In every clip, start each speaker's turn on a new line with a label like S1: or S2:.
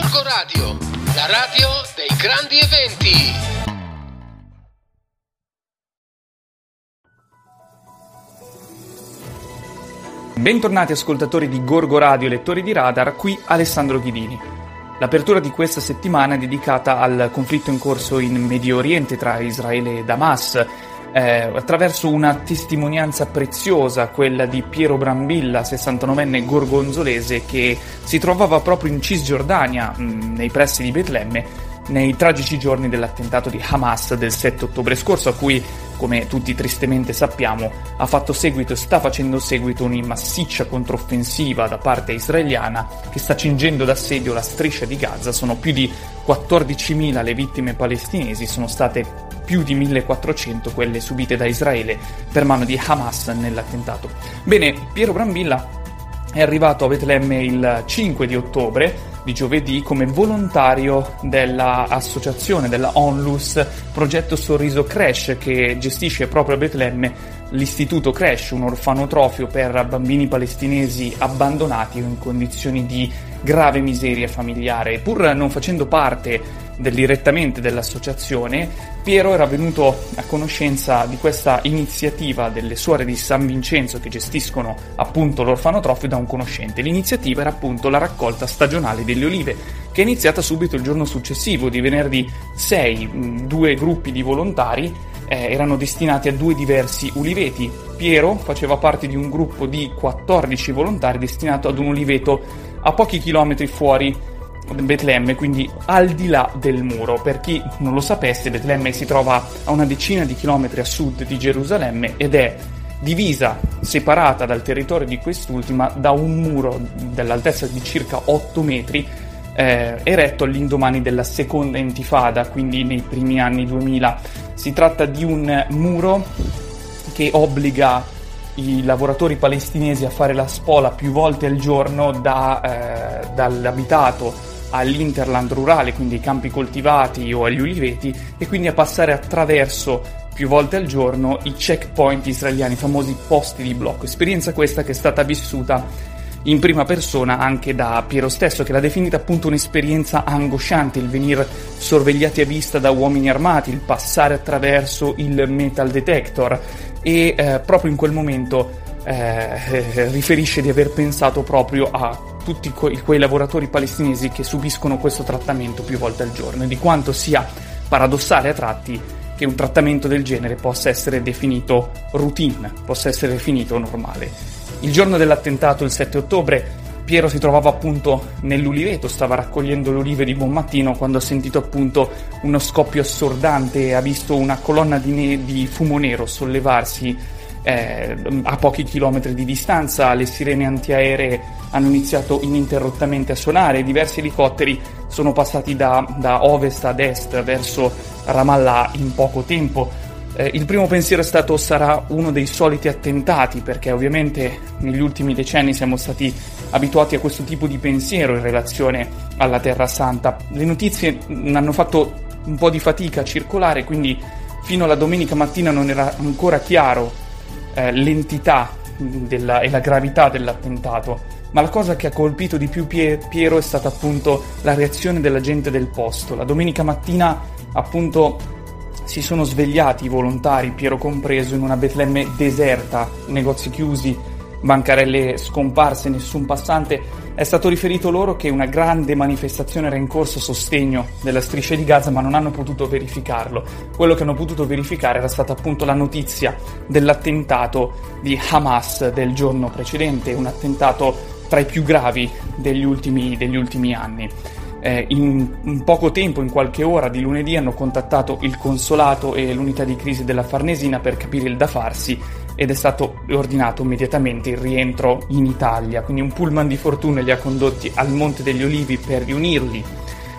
S1: Gorgo Radio, la radio dei grandi eventi.
S2: Bentornati ascoltatori di Gorgo Radio lettori di Radar, qui Alessandro Ghidini. L'apertura di questa settimana è dedicata al conflitto in corso in Medio Oriente tra Israele e Hamas, eh, attraverso una testimonianza preziosa, quella di Piero Brambilla, 69enne gorgonzolese, che si trovava proprio in Cisgiordania, mh, mm, nei pressi di Betlemme, nei tragici giorni dell'attentato di Hamas del 7 ottobre scorso, a cui, come tutti tristemente sappiamo, ha fatto seguito e sta facendo seguito una massiccia controffensiva da parte israeliana che sta cingendo d'assedio la striscia di Gaza. Sono più di 14.000 le vittime palestinesi, sono state più di 1.400 quelle subite da Israele per mano di Hamas nell'attentato. Bene, Piero Brambilla è arrivato a Betlemme il 5 di ottobre di giovedì come volontario dell'associazione della Onlus Progetto Sorriso Crash che gestisce proprio a Betlemme l'istituto Crash, un orfanotrofio per bambini palestinesi abbandonati o in condizioni di grave miseria familiare. Pur non facendo parte direttamente dell'associazione, Piero era venuto a conoscenza di questa iniziativa delle suore di San Vincenzo che gestiscono appunto l'orfanotrofio da un conoscente. L'iniziativa era appunto la raccolta stagionale delle olive, che è iniziata subito il giorno successivo, di venerdì 6, due gruppi di volontari eh, erano destinati a due diversi uliveti. Piero faceva parte di un gruppo di 14 volontari destinato ad un uliveto a pochi chilometri fuori Betlemme, quindi al di là del muro. Per chi non lo sapesse, Betlemme si trova a una decina di chilometri a sud di Gerusalemme ed è divisa, separata dal territorio di quest'ultima da un muro dell'altezza di circa 8 metri, eh, eretto all'indomani della seconda intifada, quindi nei primi anni 2000. Si tratta di un muro che obbliga i lavoratori palestinesi a fare la spola più volte al giorno da, eh, dall'abitato all'interland rurale, quindi ai campi coltivati o agli uliveti, e quindi a passare attraverso più volte al giorno i checkpoint israeliani, i famosi posti di blocco. Esperienza questa che è stata vissuta in prima persona anche da Piero stesso, che l'ha definita appunto un'esperienza angosciante, il venire sorvegliati a vista da uomini armati, il passare attraverso il metal detector e eh, proprio in quel momento eh, riferisce di aver pensato proprio a tutti que- quei lavoratori palestinesi che subiscono questo trattamento più volte al giorno e di quanto sia paradossale a tratti che un trattamento del genere possa essere definito routine, possa essere definito normale. Il giorno dell'attentato, il 7 ottobre, Piero si trovava appunto nell'uliveto, stava raccogliendo le olive di buon mattino quando ha sentito appunto uno scoppio assordante e ha visto una colonna di, ne- di fumo nero sollevarsi eh, a pochi chilometri di distanza, le sirene antiaeree hanno iniziato ininterrottamente a suonare, diversi elicotteri sono passati da, da ovest ad est verso Ramallah in poco tempo. Eh, il primo pensiero è stato sarà uno dei soliti attentati, perché ovviamente negli ultimi decenni siamo stati abituati a questo tipo di pensiero in relazione alla Terra Santa. Le notizie hanno fatto un po' di fatica a circolare, quindi fino alla domenica mattina non era ancora chiaro eh, l'entità della, e la gravità dell'attentato. Ma la cosa che ha colpito di più Pie- Piero è stata appunto la reazione della gente del posto. La domenica mattina, appunto, si sono svegliati i volontari, Piero compreso, in una Betlemme deserta, negozi chiusi, bancarelle scomparse, nessun passante. È stato riferito loro che una grande manifestazione era in corso a sostegno della striscia di Gaza, ma non hanno potuto verificarlo. Quello che hanno potuto verificare era stata appunto la notizia dell'attentato di Hamas del giorno precedente, un attentato tra i più gravi degli ultimi, degli ultimi anni. Eh, in, in, poco tempo, in qualche ora di lunedì, hanno contattato il consolato e l'unità di crisi della Farnesina per capire il da farsi ed è stato ordinato immediatamente il rientro in Italia. Quindi un pullman di fortuna li ha condotti al Monte degli Olivi per riunirli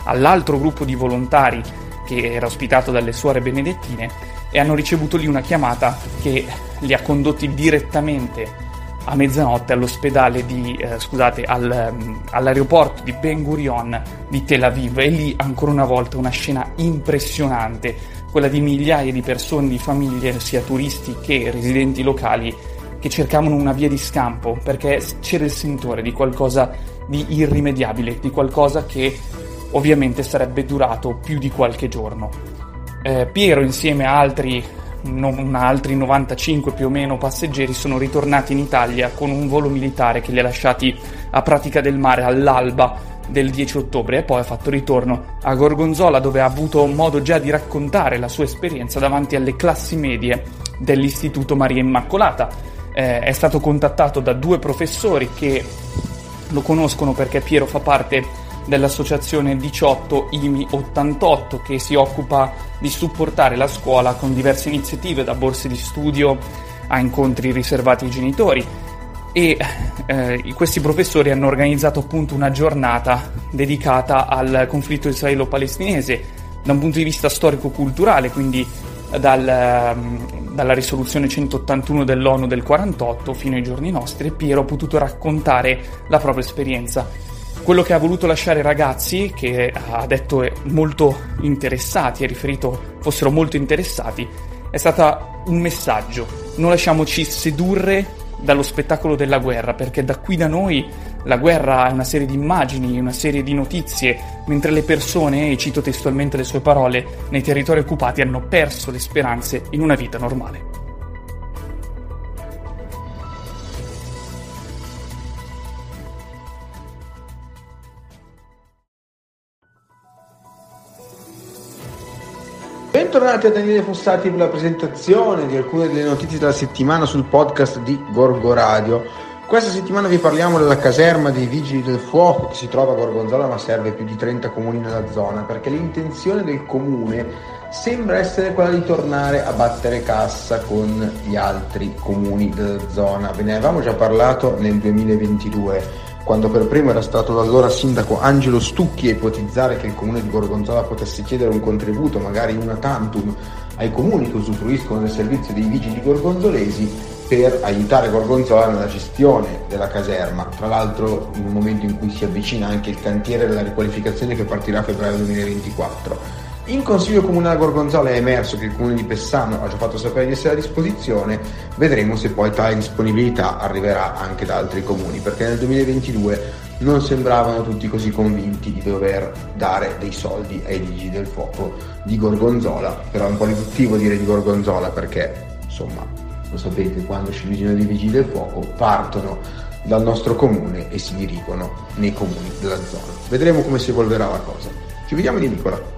S2: all'altro gruppo di volontari che era ospitato dalle suore benedettine e hanno ricevuto lì una chiamata che li ha condotti direttamente a mezzanotte all'ospedale di, eh, scusate, al, um, all'aeroporto di Ben Gurion di Tel Aviv e lì ancora una volta una scena impressionante quella di migliaia di persone, di famiglie, sia turisti che residenti locali, che cercavano una via di scampo perché c'era il sentore di qualcosa di irrimediabile, di qualcosa che ovviamente sarebbe durato più di qualche giorno. Eh, Piero insieme a altri, no, altri 95 più o meno passeggeri sono ritornati in Italia con un volo militare che li ha lasciati a Pratica del Mare all'alba del 10 ottobre e poi ha fatto ritorno a Gorgonzola dove ha avuto modo già di raccontare la sua esperienza davanti alle classi medie dell'Istituto Maria Immacolata. Eh, è stato contattato da due professori che lo conoscono perché Piero fa parte dell'associazione 18 IMI 88 che si occupa di supportare la scuola con diverse iniziative da borse di studio a incontri riservati ai genitori e eh, questi professori hanno organizzato appunto una giornata dedicata al conflitto israelo-palestinese da un punto di vista storico-culturale, quindi dal, ehm, dalla risoluzione 181 dell'ONU del 48 fino ai giorni nostri Piero ha potuto raccontare la propria esperienza. Quello che ha voluto lasciare ai ragazzi, che ha detto molto interessati, ha riferito fossero molto interessati, è stato un messaggio. Non lasciamoci sedurre dallo spettacolo della guerra, perché da qui da noi la guerra è una serie di immagini, una serie di notizie, mentre le persone, e cito testualmente le sue parole, nei territori occupati hanno perso le speranze in una vita normale.
S3: Bentornati a Daniele Fossati per la presentazione di alcune delle notizie della settimana sul podcast di Gorgo Radio. Questa settimana vi parliamo della caserma dei Vigili del Fuoco che si trova a Gorgonzola ma serve più di 30 comuni nella zona perché l'intenzione del comune sembra essere quella di tornare a battere cassa con gli altri comuni della zona. Ve ne avevamo già parlato nel 2022 quando per primo era stato l'allora sindaco Angelo Stucchi a ipotizzare che il comune di Gorgonzola potesse chiedere un contributo, magari una tantum, ai comuni che usufruiscono del servizio dei vigili gorgonzolesi per aiutare Gorgonzola nella gestione della caserma, tra l'altro in un momento in cui si avvicina anche il cantiere della riqualificazione che partirà a febbraio 2024. In Consiglio Comunale Gorgonzola è emerso che il Comune di Pessano ha già fatto sapere di essere a disposizione, vedremo se poi tale disponibilità arriverà anche da altri comuni, perché nel 2022 non sembravano tutti così convinti di dover dare dei soldi ai vigili del fuoco di Gorgonzola, però è un po' riduttivo dire di Gorgonzola perché insomma lo sapete quando ci bisogna dei vigili del fuoco partono dal nostro comune e si dirigono nei comuni della zona. Vedremo come si evolverà la cosa. Ci vediamo di Nicola.